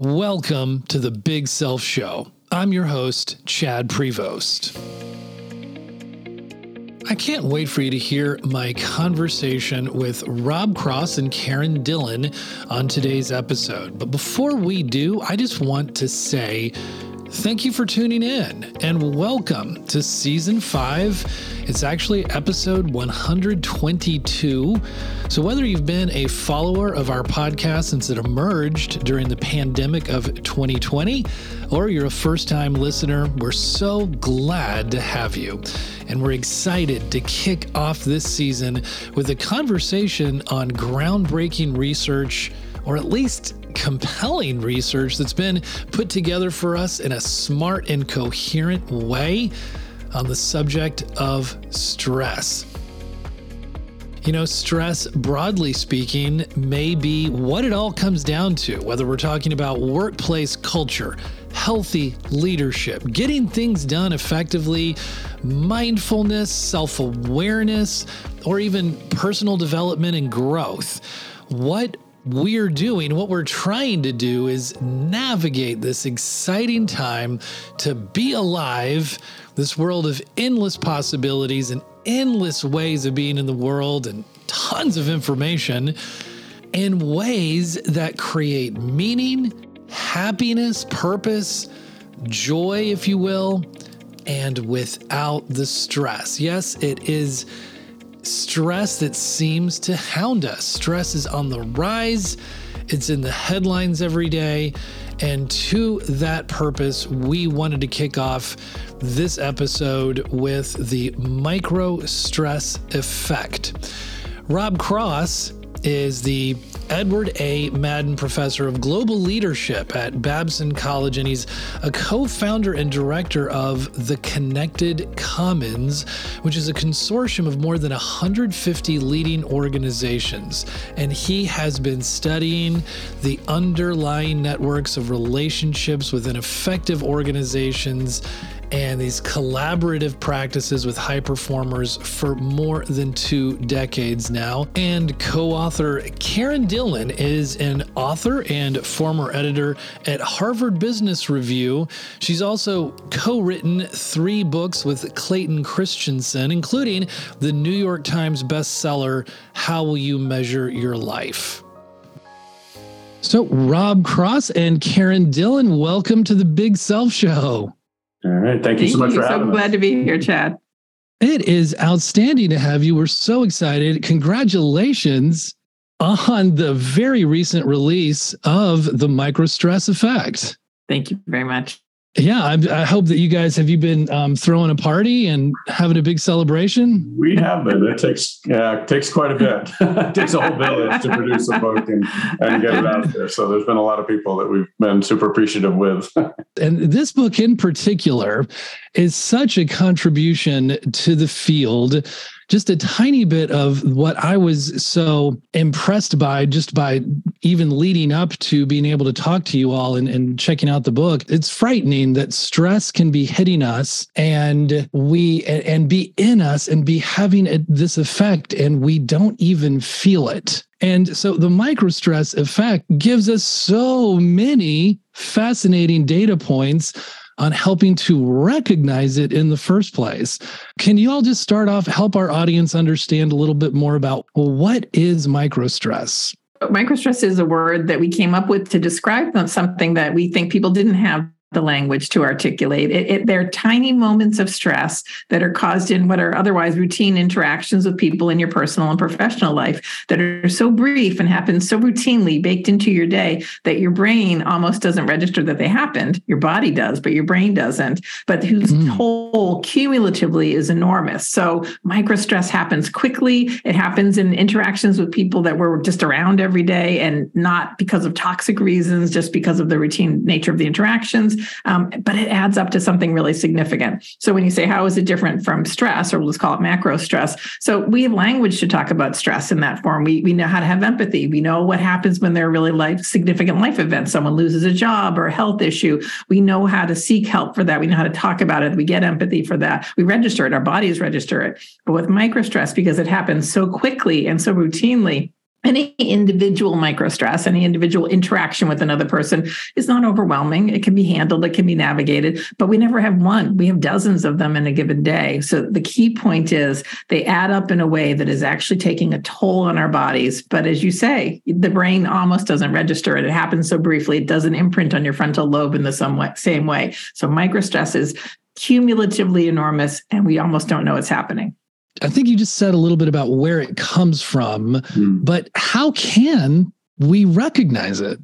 Welcome to the Big Self Show. I'm your host, Chad Prevost. I can't wait for you to hear my conversation with Rob Cross and Karen Dillon on today's episode. But before we do, I just want to say thank you for tuning in and welcome to season five. It's actually episode 122. So, whether you've been a follower of our podcast since it emerged during the pandemic of 2020, or you're a first time listener, we're so glad to have you. And we're excited to kick off this season with a conversation on groundbreaking research, or at least compelling research that's been put together for us in a smart and coherent way on the subject of stress. You know, stress, broadly speaking, may be what it all comes down to, whether we're talking about workplace culture, healthy leadership, getting things done effectively, mindfulness, self awareness, or even personal development and growth. What we're doing, what we're trying to do is navigate this exciting time to be alive, this world of endless possibilities and endless ways of being in the world and tons of information in ways that create meaning, happiness, purpose, joy, if you will, and without the stress. Yes, it is stress that seems to hound us. Stress is on the rise, it's in the headlines every day. And to that purpose, we wanted to kick off this episode with the micro stress effect. Rob Cross is the Edward A. Madden Professor of Global Leadership at Babson College, and he's a co founder and director of the Connected Commons, which is a consortium of more than 150 leading organizations. And he has been studying the underlying networks of relationships within effective organizations and these collaborative practices with high performers for more than two decades now. And co author Karen Dillon is an author and former editor at Harvard Business Review. She's also co written three books with Clayton Christensen, including the New York Times bestseller, How Will You Measure Your Life? So, Rob Cross and Karen Dillon, welcome to the Big Self Show. All right. Thank, Thank you so much you. for having me. so us. glad to be here, Chad. It is outstanding to have you. We're so excited. Congratulations on the very recent release of the micro stress effect. Thank you very much. Yeah, I, I, hope that you guys have you been um, throwing a party and having a big celebration. We have been. It takes yeah, it takes quite a bit. it takes a whole village to produce a book and, and get it out there. So there's been a lot of people that we've been super appreciative with. and this book in particular is such a contribution to the field just a tiny bit of what I was so impressed by just by even leading up to being able to talk to you all and, and checking out the book. It's frightening that stress can be hitting us and we and be in us and be having a, this effect and we don't even feel it. And so the micro stress effect gives us so many fascinating data points on helping to recognize it in the first place. Can you all just start off, help our audience understand a little bit more about well, what is microstress? Microstress is a word that we came up with to describe something that we think people didn't have the language to articulate. It, it, they're tiny moments of stress that are caused in what are otherwise routine interactions with people in your personal and professional life that are so brief and happen so routinely, baked into your day that your brain almost doesn't register that they happened. Your body does, but your brain doesn't. But whose mm. toll cumulatively is enormous. So micro stress happens quickly. It happens in interactions with people that we're just around every day and not because of toxic reasons, just because of the routine nature of the interactions um, but it adds up to something really significant. So when you say, how is it different from stress, or let's call it macro stress? So we have language to talk about stress in that form. We, we know how to have empathy. We know what happens when there are really life significant life events. Someone loses a job or a health issue. We know how to seek help for that. We know how to talk about it. We get empathy for that. We register it. Our bodies register it. But with micro stress, because it happens so quickly and so routinely, any individual micro stress, any individual interaction with another person is not overwhelming. It can be handled, it can be navigated, but we never have one. We have dozens of them in a given day. So the key point is they add up in a way that is actually taking a toll on our bodies. But as you say, the brain almost doesn't register it. It happens so briefly, it doesn't imprint on your frontal lobe in the same way. So micro stress is cumulatively enormous, and we almost don't know what's happening. I think you just said a little bit about where it comes from, mm. but how can we recognize it?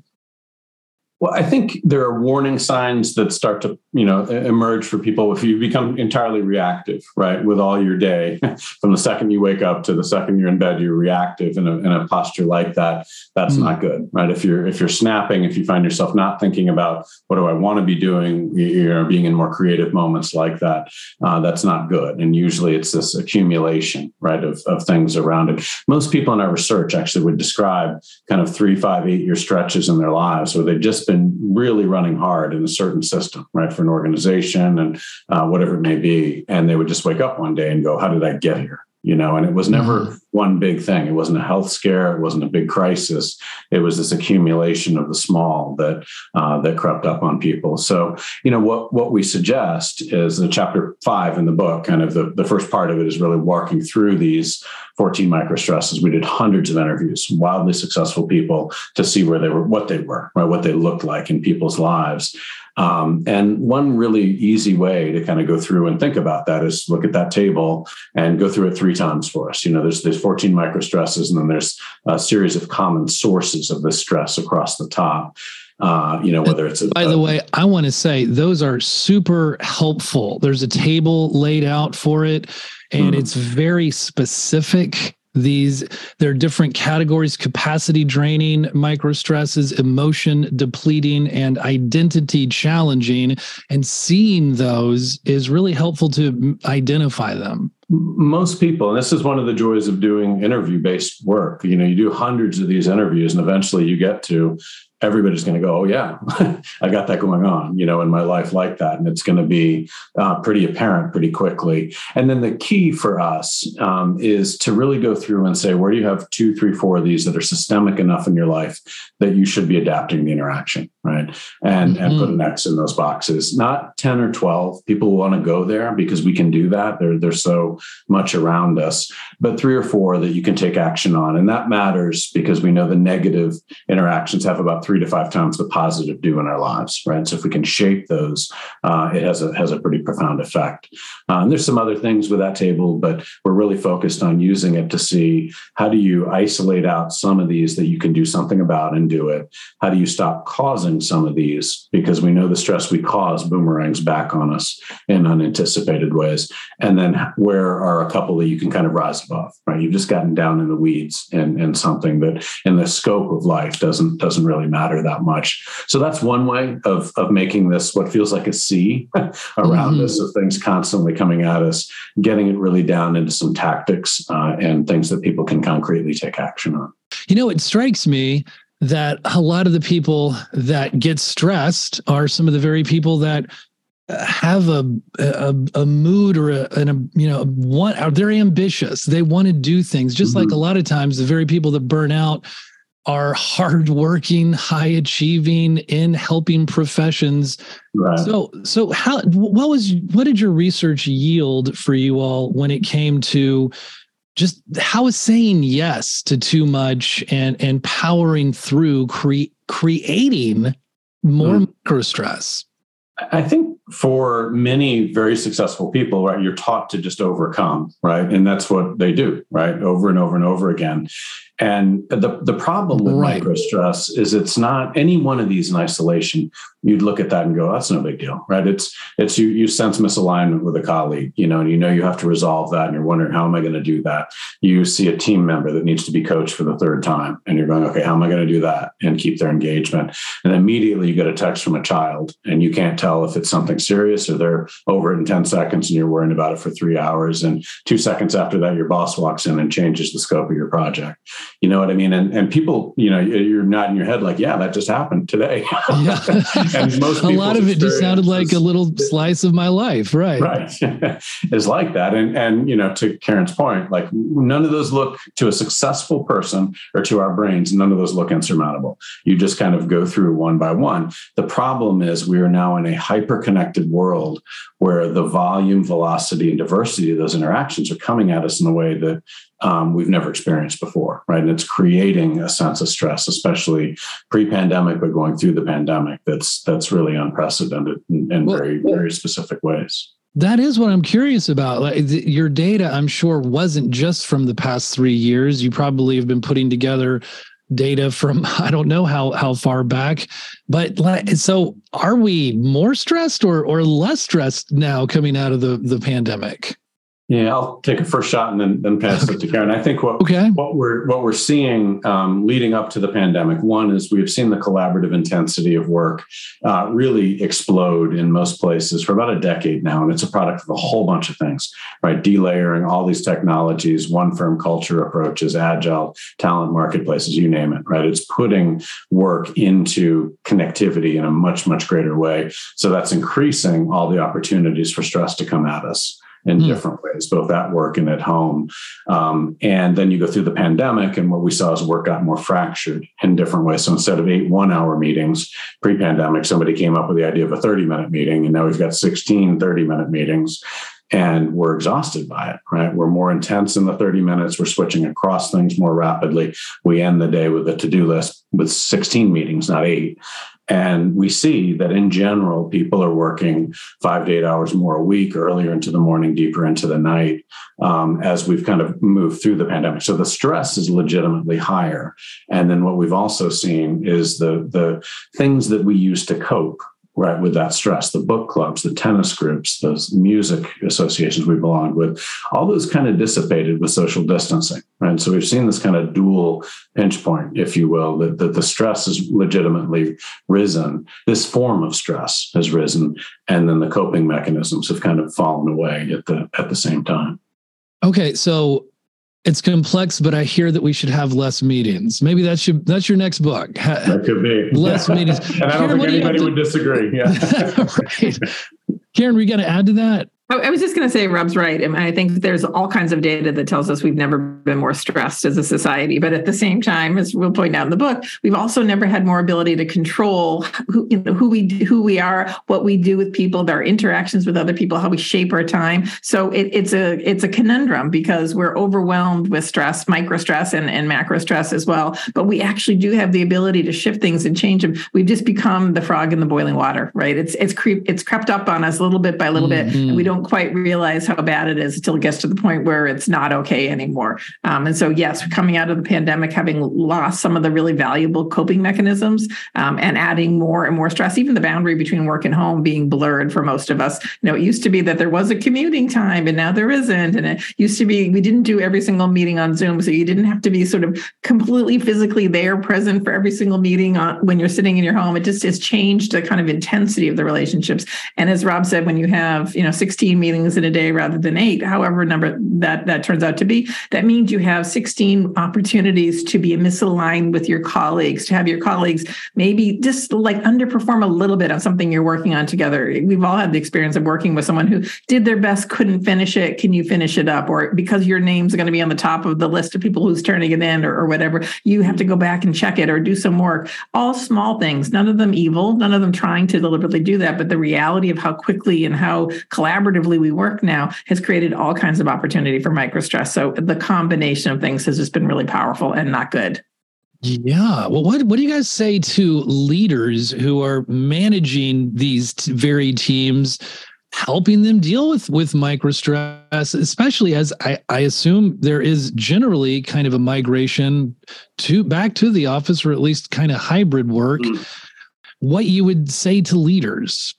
Well, I think there are warning signs that start to, you know, emerge for people if you become entirely reactive, right, with all your day. From the second you wake up to the second you're in bed, you're reactive in a, in a posture like that. That's mm. not good, right? If you're if you're snapping, if you find yourself not thinking about what do I want to be doing, you know, being in more creative moments like that, uh, that's not good. And usually it's this accumulation, right, of of things around it. Most people in our research actually would describe kind of three, five, eight year stretches in their lives where they've just been really running hard in a certain system, right, for an organization and uh, whatever it may be. And they would just wake up one day and go, How did I get here? You know, and it was never mm-hmm. one big thing. It wasn't a health scare. It wasn't a big crisis. It was this accumulation of the small that uh, that crept up on people. So, you know, what what we suggest is the chapter five in the book. Kind of the the first part of it is really walking through these 14 micro stresses We did hundreds of interviews, wildly successful people to see where they were, what they were, right, what they looked like in people's lives. Um, and one really easy way to kind of go through and think about that is look at that table and go through it three times for us. You know, there's there's 14 microstresses, and then there's a series of common sources of this stress across the top. Uh, you know, whether it's a, by the way, I want to say those are super helpful. There's a table laid out for it and mm. it's very specific these there are different categories capacity draining micro stresses emotion depleting and identity challenging. And seeing those is really helpful to identify them. Most people and this is one of the joys of doing interview based work you know you do hundreds of these interviews and eventually you get to everybody's going to go, oh yeah, I got that going on, you know, in my life like that, and it's going to be uh, pretty apparent pretty quickly. And then the key for us um, is to really go through and say where do you have two, three, four of these that are systemic enough in your life that you should be adapting the interaction, right? And mm-hmm. and put an X in those boxes. Not ten or twelve. People want to go there because we can do that. They're they're so much around us, but three or four that you can take action on, and that matters because we know the negative interactions have about three to five times the positive do in our lives, right? So if we can shape those, uh, it has a has a pretty profound effect. Uh, and there's some other things with that table, but we're really focused on using it to see how do you isolate out some of these that you can do something about and do it. How do you stop causing some of these because we know the stress we cause boomerangs back on us in unanticipated ways. And then where are a couple that you can kind of rise above, right? You've just gotten down in the weeds and and something that in the scope of life doesn't doesn't really matter that much. So that's one way of, of making this what feels like a sea around mm-hmm. us of things constantly coming at us, getting it really down into some tactics uh, and things that people can concretely take action on. You know, it strikes me that a lot of the people that get stressed are some of the very people that have a a, a mood or a, a you know want are they're ambitious they want to do things just mm-hmm. like a lot of times the very people that burn out are hardworking, high achieving in helping professions. Right. So, so how what was what did your research yield for you all when it came to just how is saying yes to too much and and powering through cre- creating more mm. micro stress? I think for many very successful people, right, you're taught to just overcome, right? And that's what they do, right? Over and over and over again. And the, the problem with right. microstress is it's not any one of these in isolation. You'd look at that and go, oh, that's no big deal, right? It's it's you you sense misalignment with a colleague, you know, and you know you have to resolve that, and you're wondering how am I going to do that? You see a team member that needs to be coached for the third time, and you're going, okay, how am I going to do that and keep their engagement? And immediately you get a text from a child, and you can't tell if it's something something serious or they're over in 10 seconds and you're worrying about it for three hours. And two seconds after that, your boss walks in and changes the scope of your project. You know what I mean? And, and people, you know, you're not in your head like, yeah, that just happened today. yeah. and most a lot of it just sounded like a little slice of my life. Right. Right. is like that. And, and, you know, to Karen's point, like none of those look to a successful person or to our brains, none of those look insurmountable. You just kind of go through one by one. The problem is we are now in a hyper connected world where the volume, velocity, and diversity of those interactions are coming at us in a way that um, we've never experienced before, right? And it's creating a sense of stress, especially pre-pandemic, but going through the pandemic. That's that's really unprecedented in, in well, very very specific ways. That is what I'm curious about. Like your data, I'm sure, wasn't just from the past three years. You probably have been putting together data from I don't know how how far back. But so are we more stressed or or less stressed now coming out of the the pandemic? Yeah, I'll take a first shot and then, then pass it to Karen. I think what okay. what we're what we're seeing um, leading up to the pandemic, one is we've seen the collaborative intensity of work uh, really explode in most places for about a decade now, and it's a product of a whole bunch of things, right? Delayering all these technologies, one firm culture approaches, agile talent marketplaces, you name it, right? It's putting work into connectivity in a much much greater way, so that's increasing all the opportunities for stress to come at us in mm. different ways, both at work and at home. Um, and then you go through the pandemic, and what we saw is work got more fractured in different ways. So instead of eight one hour meetings pre pandemic, somebody came up with the idea of a 30 minute meeting, and now we've got 16 30 minute meetings. And we're exhausted by it, right? We're more intense in the 30 minutes. We're switching across things more rapidly. We end the day with a to do list with 16 meetings, not eight. And we see that in general, people are working five to eight hours more a week, earlier into the morning, deeper into the night, um, as we've kind of moved through the pandemic. So the stress is legitimately higher. And then what we've also seen is the, the things that we use to cope right with that stress the book clubs the tennis groups those music associations we belonged with all those kind of dissipated with social distancing right? So we've seen this kind of dual pinch point if you will that, that the stress has legitimately risen. This form of stress has risen and then the coping mechanisms have kind of fallen away at the at the same time. Okay so it's complex, but I hear that we should have less meetings. Maybe that should that's your next book. That could be less meetings. and I don't Karen, think anybody would disagree. Yeah. right. Karen, we got to add to that. I was just going to say, Rob's right. I, mean, I think there's all kinds of data that tells us we've never been more stressed as a society. But at the same time, as we'll point out in the book, we've also never had more ability to control who, you know, who we who we are, what we do with people, our interactions with other people, how we shape our time. So it, it's a it's a conundrum because we're overwhelmed with stress, micro stress, and, and macro stress as well. But we actually do have the ability to shift things and change them. We've just become the frog in the boiling water, right? It's it's creep it's crept up on us a little bit by little mm-hmm. bit, and we don't quite realize how bad it is until it gets to the point where it's not okay anymore. Um, and so, yes, coming out of the pandemic, having lost some of the really valuable coping mechanisms um, and adding more and more stress, even the boundary between work and home being blurred for most of us. You know, it used to be that there was a commuting time and now there isn't. And it used to be we didn't do every single meeting on Zoom. So you didn't have to be sort of completely physically there, present for every single meeting on, when you're sitting in your home. It just has changed the kind of intensity of the relationships. And as Rob said, when you have, you know, 16 16 meetings in a day rather than eight, however number that that turns out to be, that means you have 16 opportunities to be misaligned with your colleagues, to have your colleagues maybe just like underperform a little bit on something you're working on together. We've all had the experience of working with someone who did their best, couldn't finish it. Can you finish it up? Or because your name's going to be on the top of the list of people who's turning it in or, or whatever, you have to go back and check it or do some work. All small things, none of them evil, none of them trying to deliberately do that, but the reality of how quickly and how collaborative collaboratively we work now has created all kinds of opportunity for micro stress. So the combination of things has just been really powerful and not good. Yeah. Well, what what do you guys say to leaders who are managing these t- very teams, helping them deal with with micro stress, especially as I, I assume there is generally kind of a migration to back to the office or at least kind of hybrid work. Mm. What you would say to leaders?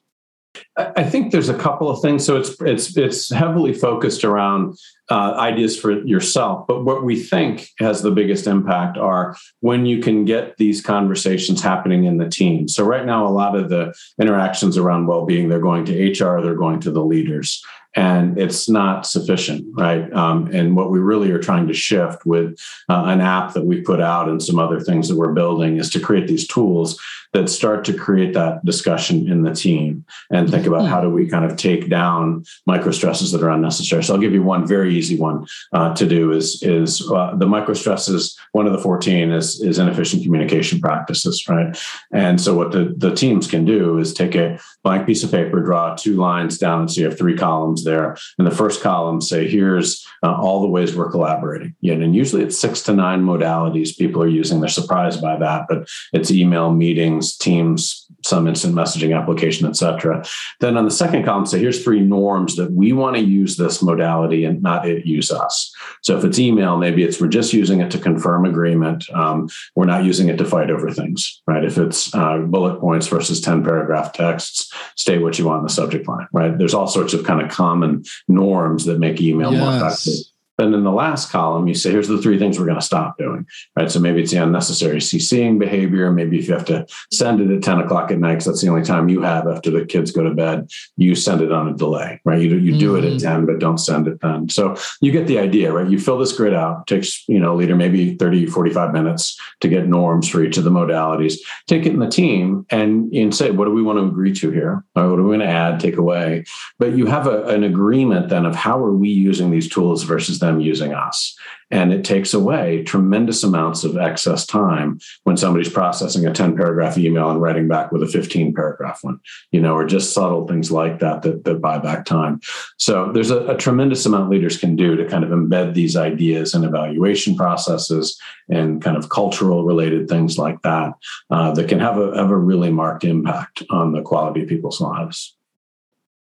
I think there's a couple of things. So it's it's it's heavily focused around uh, ideas for yourself. But what we think has the biggest impact are when you can get these conversations happening in the team. So right now, a lot of the interactions around well-being, they're going to HR, they're going to the leaders and it's not sufficient, right? Um, and what we really are trying to shift with uh, an app that we put out and some other things that we're building is to create these tools that start to create that discussion in the team and think about how do we kind of take down micro stresses that are unnecessary. So I'll give you one very easy one uh, to do is is uh, the micro stresses. One of the fourteen is is inefficient communication practices, right? And so what the the teams can do is take a blank piece of paper, draw two lines down, and so you have three columns there. And the first column, say here's uh, all the ways we're collaborating. Yeah, and usually it's six to nine modalities people are using. They're surprised by that, but it's email meetings Teams, some instant messaging application, et cetera. Then on the second column, say here's three norms that we want to use this modality and not it use us. So if it's email, maybe it's we're just using it to confirm agreement. Um, we're not using it to fight over things, right? If it's uh, bullet points versus 10 paragraph texts, state what you want in the subject line, right? There's all sorts of kind of common norms that make email yes. more effective. Then in the last column, you say, here's the three things we're going to stop doing, right? So maybe it's the unnecessary CCing behavior. Maybe if you have to send it at 10 o'clock at night, because that's the only time you have after the kids go to bed, you send it on a delay, right? You, you do mm-hmm. it at mm-hmm. 10, but don't send it then. So you get the idea, right? You fill this grid out, takes, you know, leader maybe 30, 45 minutes to get norms for each of the modalities. Take it in the team and, and say, what do we want to agree to here? Or what are we going to add, take away? But you have a, an agreement then of how are we using these tools versus them using us. And it takes away tremendous amounts of excess time when somebody's processing a 10 paragraph email and writing back with a 15 paragraph one, you know, or just subtle things like that that, that buy back time. So there's a, a tremendous amount leaders can do to kind of embed these ideas in evaluation processes and kind of cultural related things like that uh, that can have a, have a really marked impact on the quality of people's lives.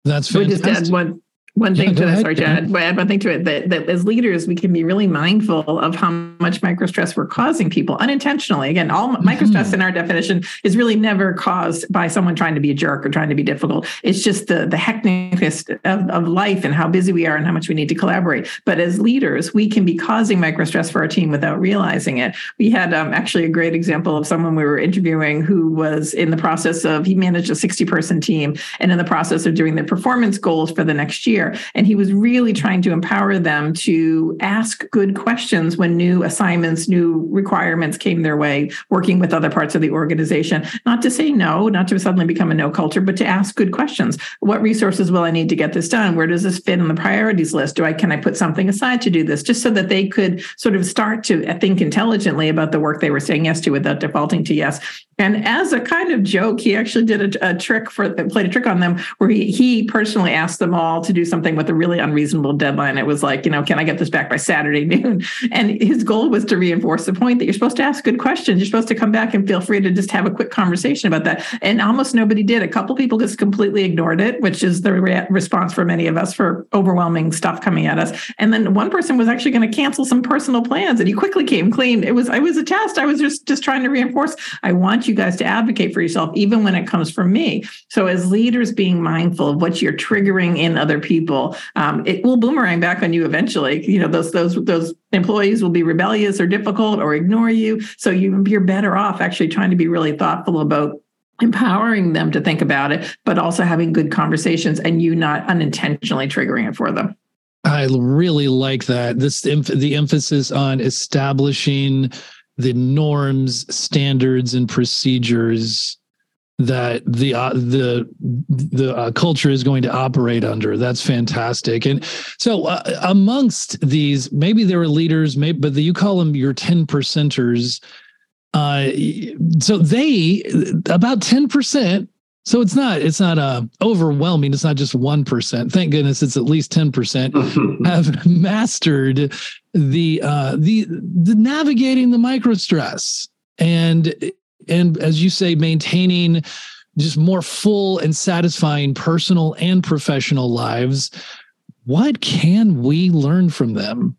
That's fantastic. We just add one one thing yeah, to that, sorry, Chad, but add one thing to it that, that as leaders, we can be really mindful of how much microstress we're causing people unintentionally. Again, all mm-hmm. microstress in our definition is really never caused by someone trying to be a jerk or trying to be difficult. It's just the, the hecticness of, of life and how busy we are and how much we need to collaborate. But as leaders, we can be causing microstress for our team without realizing it. We had um, actually a great example of someone we were interviewing who was in the process of, he managed a 60 person team and in the process of doing the performance goals for the next year and he was really trying to empower them to ask good questions when new assignments, new requirements came their way, working with other parts of the organization. Not to say no, not to suddenly become a no culture, but to ask good questions. What resources will I need to get this done? Where does this fit in the priorities list? Do I can I put something aside to do this? Just so that they could sort of start to think intelligently about the work they were saying yes to without defaulting to yes. And as a kind of joke, he actually did a, a trick for played a trick on them where he he personally asked them all to do something with a really unreasonable deadline. It was like, you know, can I get this back by Saturday noon? And his goal was to reinforce the point that you're supposed to ask good questions. You're supposed to come back and feel free to just have a quick conversation about that. And almost nobody did. A couple people just completely ignored it, which is the re- response for many of us for overwhelming stuff coming at us. And then one person was actually going to cancel some personal plans, and he quickly came clean. It was I was a test. I was just just trying to reinforce. I want you guys to advocate for yourself, even when it comes from me. So as leaders, being mindful of what you're triggering in other people um, it will boomerang back on you eventually. You know, those those those employees will be rebellious or difficult or ignore you. So you you're better off actually trying to be really thoughtful about empowering them to think about it, but also having good conversations and you not unintentionally triggering it for them. I really like that. This the emphasis on establishing the norms, standards, and procedures that the uh, the the uh, culture is going to operate under. That's fantastic. And so, uh, amongst these, maybe there are leaders, maybe, but the, you call them your ten percenters. Uh, so they about ten percent. So it's not it's not uh, overwhelming. It's not just one percent. Thank goodness it's at least ten percent have mastered the uh, the the navigating the micro stress and and as you say, maintaining just more full and satisfying personal and professional lives. What can we learn from them?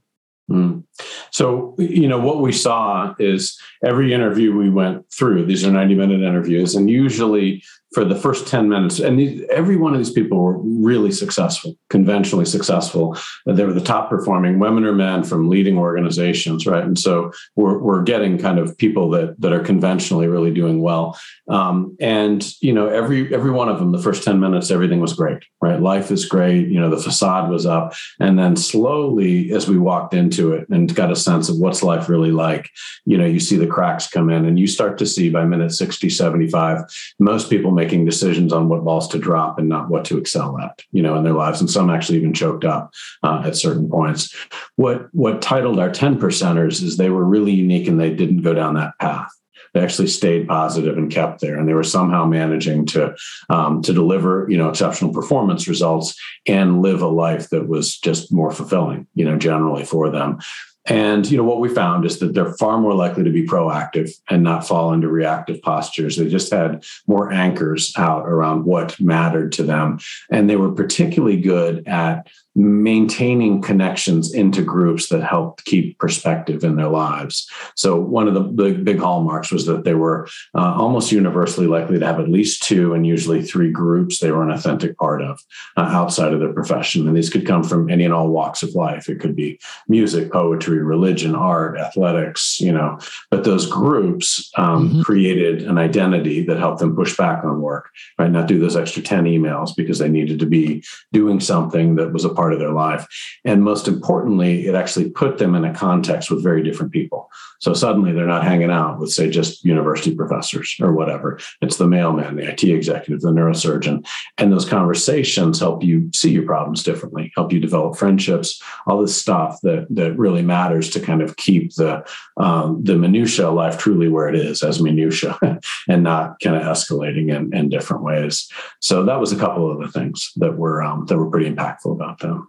Mm. So, you know, what we saw is every interview we went through, these are 90 minute interviews, and usually for the first 10 minutes, and these, every one of these people were really successful, conventionally successful. They were the top performing women or men from leading organizations, right? And so we're, we're getting kind of people that, that are conventionally really doing well. Um, and, you know, every, every one of them, the first 10 minutes, everything was great, right? Life is great. You know, the facade was up. And then slowly, as we walked into it and got a sense of what's life really like, you know, you see the cracks come in and you start to see by minute 60, 75, most people making decisions on what balls to drop and not what to excel at, you know, in their lives. And some actually even choked up uh, at certain points. What what titled our 10 percenters is they were really unique and they didn't go down that path they actually stayed positive and kept there and they were somehow managing to um, to deliver you know exceptional performance results and live a life that was just more fulfilling you know generally for them and you know what we found is that they're far more likely to be proactive and not fall into reactive postures. They just had more anchors out around what mattered to them, and they were particularly good at maintaining connections into groups that helped keep perspective in their lives. So one of the big, big hallmarks was that they were uh, almost universally likely to have at least two and usually three groups they were an authentic part of uh, outside of their profession. And these could come from any and all walks of life. It could be music, poetry, religion, art, athletics, you know, but those groups um, mm-hmm. created an identity that helped them push back on work, right? Not do those extra 10 emails because they needed to be doing something that was a part of their life. And most importantly, it actually put them in a context with very different people. So suddenly they're not hanging out with, say, just university professors or whatever. It's the mailman, the IT executive, the neurosurgeon. And those conversations help you see your problems differently, help you develop friendships, all this stuff that that really matters to kind of keep the um, the minutia of life truly where it is as minutia and not kind of escalating in, in different ways. So that was a couple of the things that were um, that were pretty impactful about them.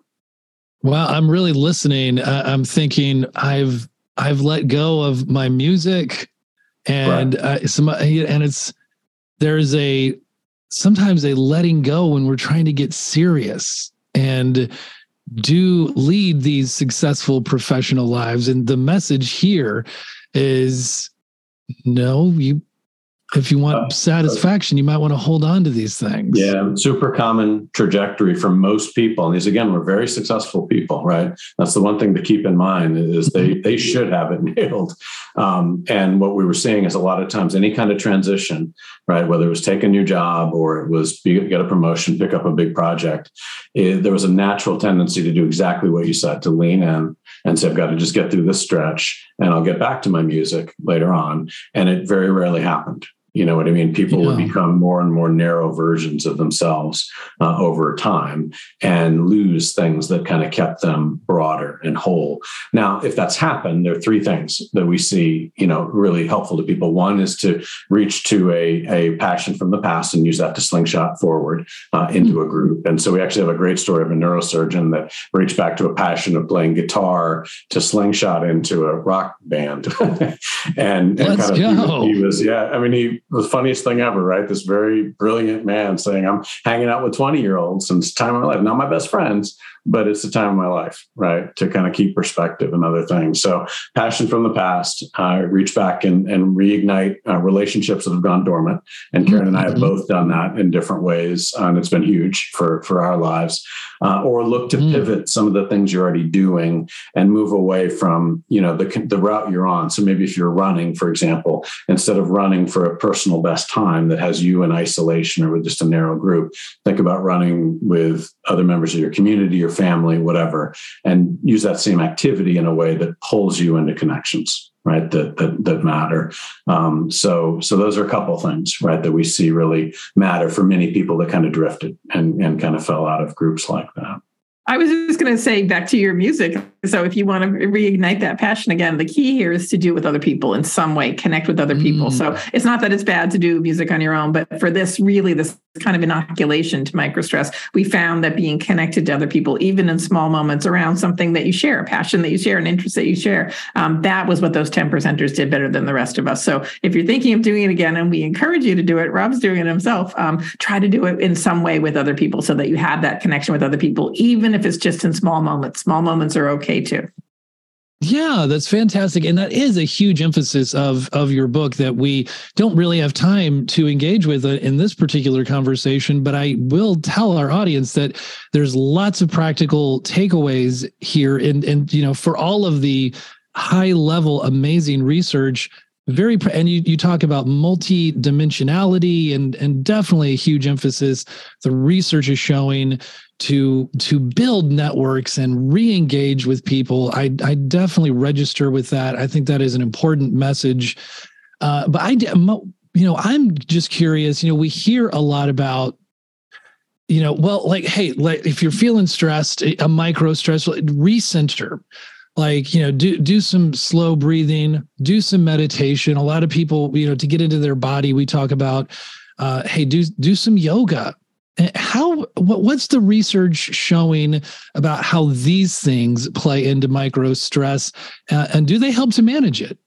Well, I'm really listening. I'm thinking I've I've let go of my music, and right. uh, some and it's there's a sometimes a letting go when we're trying to get serious and do lead these successful professional lives. And the message here is no, you if you want uh, satisfaction, you might want to hold on to these things. Yeah, super common trajectory for most people. And these again were very successful people, right? That's the one thing to keep in mind is they mm-hmm. they should have it nailed. Um, and what we were seeing is a lot of times any kind of transition, right? Whether it was take a new job or it was be, get a promotion, pick up a big project, it, there was a natural tendency to do exactly what you said, to lean in and say, I've got to just get through this stretch and I'll get back to my music later on. And it very rarely happened you know what I mean? People yeah. would become more and more narrow versions of themselves uh, over time and lose things that kind of kept them broader and whole. Now, if that's happened, there are three things that we see, you know, really helpful to people. One is to reach to a, a passion from the past and use that to slingshot forward uh, into mm-hmm. a group. And so we actually have a great story of a neurosurgeon that reached back to a passion of playing guitar to slingshot into a rock band. and, and Let's kind of he was, yeah, I mean, he the funniest thing ever, right? This very brilliant man saying, I'm hanging out with 20 year olds since time of my life. Not my best friends, but it's the time of my life, right? To kind of keep perspective and other things. So, passion from the past, uh, reach back and, and reignite uh, relationships that have gone dormant. And Karen and I have mm-hmm. both done that in different ways. and it's been huge for, for our lives. Uh, or look to mm. pivot some of the things you're already doing and move away from, you know, the, the route you're on. So maybe if you're running, for example, instead of running for a personal best time that has you in isolation or with just a narrow group, think about running with other members of your community or family, whatever, and use that same activity in a way that pulls you into connections right that that, that matter um, so so those are a couple things right that we see really matter for many people that kind of drifted and and kind of fell out of groups like that I was just going to say back to your music. So, if you want to reignite that passion again, the key here is to do it with other people in some way, connect with other people. Mm. So, it's not that it's bad to do music on your own, but for this, really, this kind of inoculation to microstress, we found that being connected to other people, even in small moments around something that you share, a passion that you share, an interest that you share, um, that was what those 10 percenters did better than the rest of us. So, if you're thinking of doing it again, and we encourage you to do it, Rob's doing it himself, um, try to do it in some way with other people so that you have that connection with other people, even if if it's just in small moments. Small moments are okay too. Yeah, that's fantastic. And that is a huge emphasis of of your book that we don't really have time to engage with uh, in this particular conversation, but I will tell our audience that there's lots of practical takeaways here and and you know, for all of the high level amazing research very and you, you talk about multi-dimensionality and and definitely a huge emphasis. The research is showing to to build networks and re-engage with people. I i definitely register with that. I think that is an important message. Uh, but i you know i'm just curious you know we hear a lot about you know well like hey like if you're feeling stressed a micro stress recenter like you know do do some slow breathing do some meditation. A lot of people you know to get into their body we talk about uh, hey do do some yoga. Eh, how what, what's the research showing about how these things play into micro stress uh, and do they help to manage it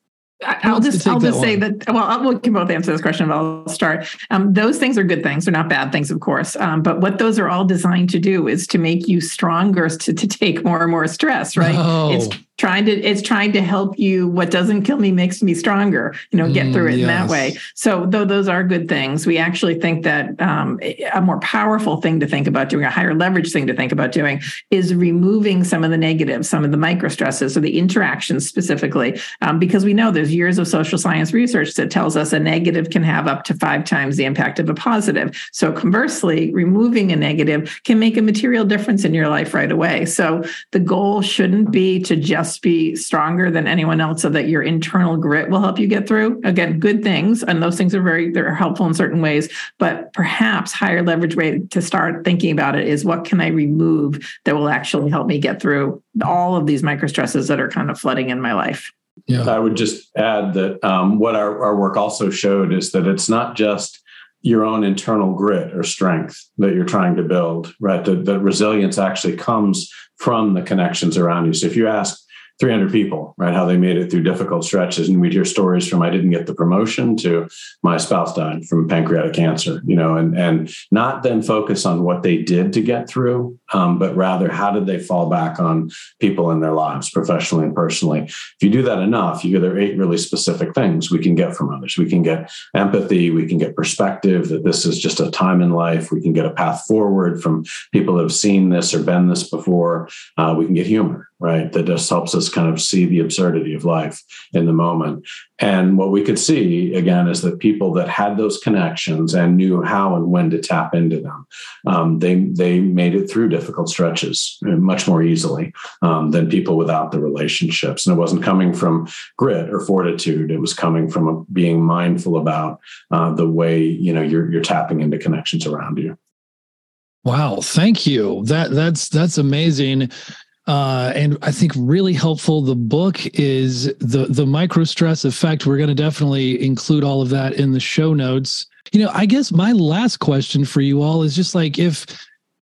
I'll just I'll just say that well I'll, we can both answer this question but I'll start. Um, those things are good things. They're not bad things of course. Um, but what those are all designed to do is to make you stronger to, to take more and more stress right? Oh. it's trying to it's trying to help you. What doesn't kill me makes me stronger you know get through it mm, yes. in that way. so though those are good things. We actually think that um, a more powerful thing to think about doing a higher leverage thing to think about doing is removing some of the negatives some of the micro stresses or the interactions specifically um, because we know there's years of social science research that tells us a negative can have up to five times the impact of a positive. So conversely removing a negative can make a material difference in your life right away. So the goal shouldn't be to just just be stronger than anyone else so that your internal grit will help you get through again good things and those things are very they're helpful in certain ways but perhaps higher leverage way to start thinking about it is what can i remove that will actually help me get through all of these micro stresses that are kind of flooding in my life yeah. I would just add that um, what our, our work also showed is that it's not just your own internal grit or strength that you're trying to build, right? That, that resilience actually comes from the connections around you. So if you ask 300 people, right? How they made it through difficult stretches. And we'd hear stories from I didn't get the promotion to my spouse died from pancreatic cancer, you know, and, and not then focus on what they did to get through, um, but rather how did they fall back on people in their lives, professionally and personally. If you do that enough, you there eight really specific things we can get from others. We can get empathy, we can get perspective that this is just a time in life. We can get a path forward from people that have seen this or been this before. Uh, we can get humor right? That just helps us kind of see the absurdity of life in the moment. And what we could see again is that people that had those connections and knew how and when to tap into them, um, they they made it through difficult stretches much more easily um, than people without the relationships. And it wasn't coming from grit or fortitude; it was coming from being mindful about uh, the way you know you're you're tapping into connections around you. Wow, thank you. That that's that's amazing uh, and I think really helpful. The book is the the micro stress effect. We're going to definitely include all of that in the show notes. You know, I guess my last question for you all is just like if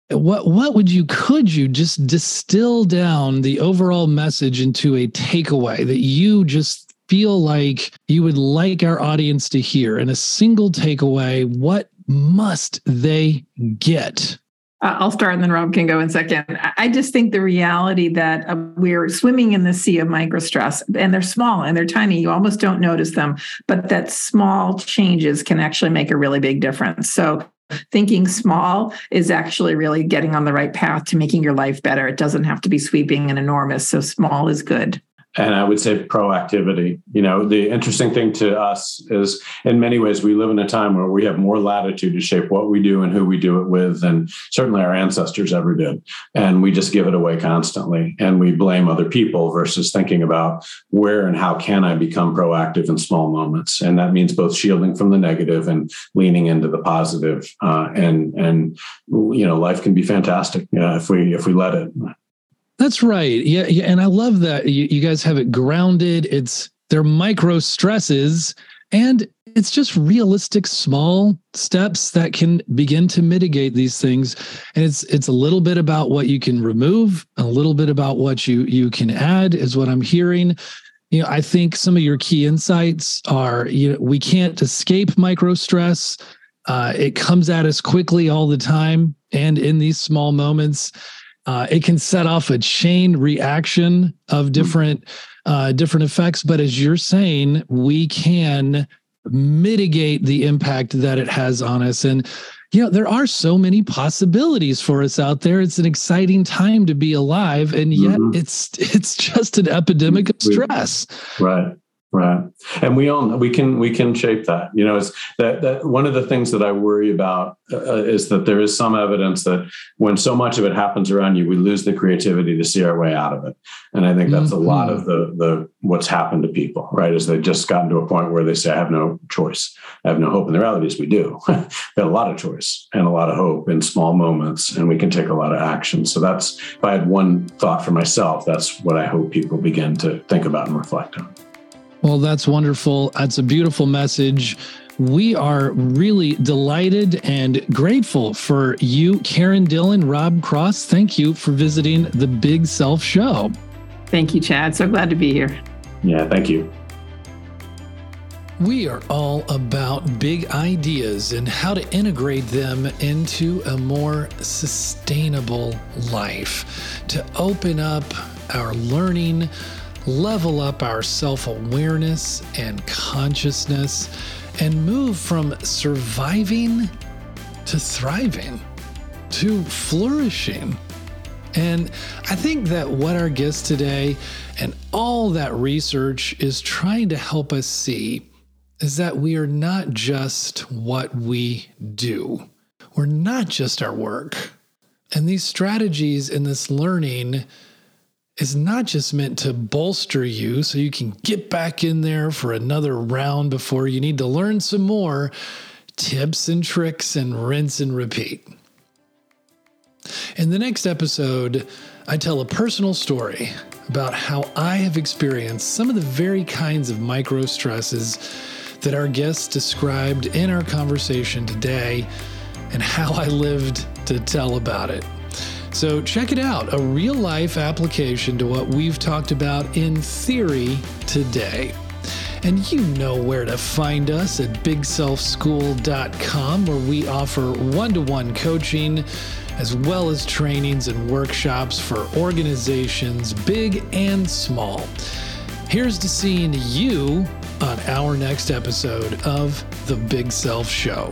what what would you could you just distill down the overall message into a takeaway that you just feel like you would like our audience to hear in a single takeaway what must they get I'll start and then Rob can go in second. I just think the reality that uh, we're swimming in the sea of microstress and they're small and they're tiny. You almost don't notice them, but that small changes can actually make a really big difference. So thinking small is actually really getting on the right path to making your life better. It doesn't have to be sweeping and enormous. So small is good and I would say proactivity. You know, the interesting thing to us is in many ways we live in a time where we have more latitude to shape what we do and who we do it with than certainly our ancestors ever did. And we just give it away constantly and we blame other people versus thinking about where and how can I become proactive in small moments. And that means both shielding from the negative and leaning into the positive. Uh, and and you know, life can be fantastic uh, if we if we let it. That's right. Yeah, yeah. And I love that you, you guys have it grounded. It's they're micro stresses and it's just realistic small steps that can begin to mitigate these things and it's it's a little bit about what you can remove a little bit about what you you can add is what i'm hearing you know i think some of your key insights are you know we can't escape micro stress uh, it comes at us quickly all the time and in these small moments Uh, it can set off a chain reaction of hmm. different uh, different effects. But as you're saying, we can mitigate the impact that it has on us. And you know, there are so many possibilities for us out there. It's an exciting time to be alive, and yet mm-hmm. it's it's just an epidemic of stress. Right. Right. And we all we can we can shape that. You know, it's that that one of the things that I worry about uh, uh, is that there is some evidence that when so much of it happens around you, we lose the creativity to see our way out of it. And I think that's mm-hmm. a lot of the the what's happened to people, right? Is they've just gotten to a point where they say, I have no choice. I have no hope. And the reality is we do. we have a lot of choice and a lot of hope in small moments, and we can take a lot of action. So that's if I had one thought for myself, that's what I hope people begin to think about and reflect on. Well, that's wonderful. That's a beautiful message. We are really delighted and grateful for you, Karen Dillon, Rob Cross. Thank you for visiting the Big Self Show. Thank you, Chad. So glad to be here. Yeah, thank you. We are all about big ideas and how to integrate them into a more sustainable life, to open up our learning level up our self awareness and consciousness, and move from surviving to thriving, to flourishing. And I think that what our guest today and all that research is trying to help us see is that we are not just what we do. We're not just our work. And these strategies and this learning is not just meant to bolster you so you can get back in there for another round before you need to learn some more tips and tricks and rinse and repeat. In the next episode, I tell a personal story about how I have experienced some of the very kinds of micro stresses that our guests described in our conversation today and how I lived to tell about it. So check it out a real life application to what we've talked about in theory today. And you know where to find us at bigselfschool.com, where we offer one to one coaching as well as trainings and workshops for organizations big and small. Here's to seeing you on our next episode of The Big Self Show.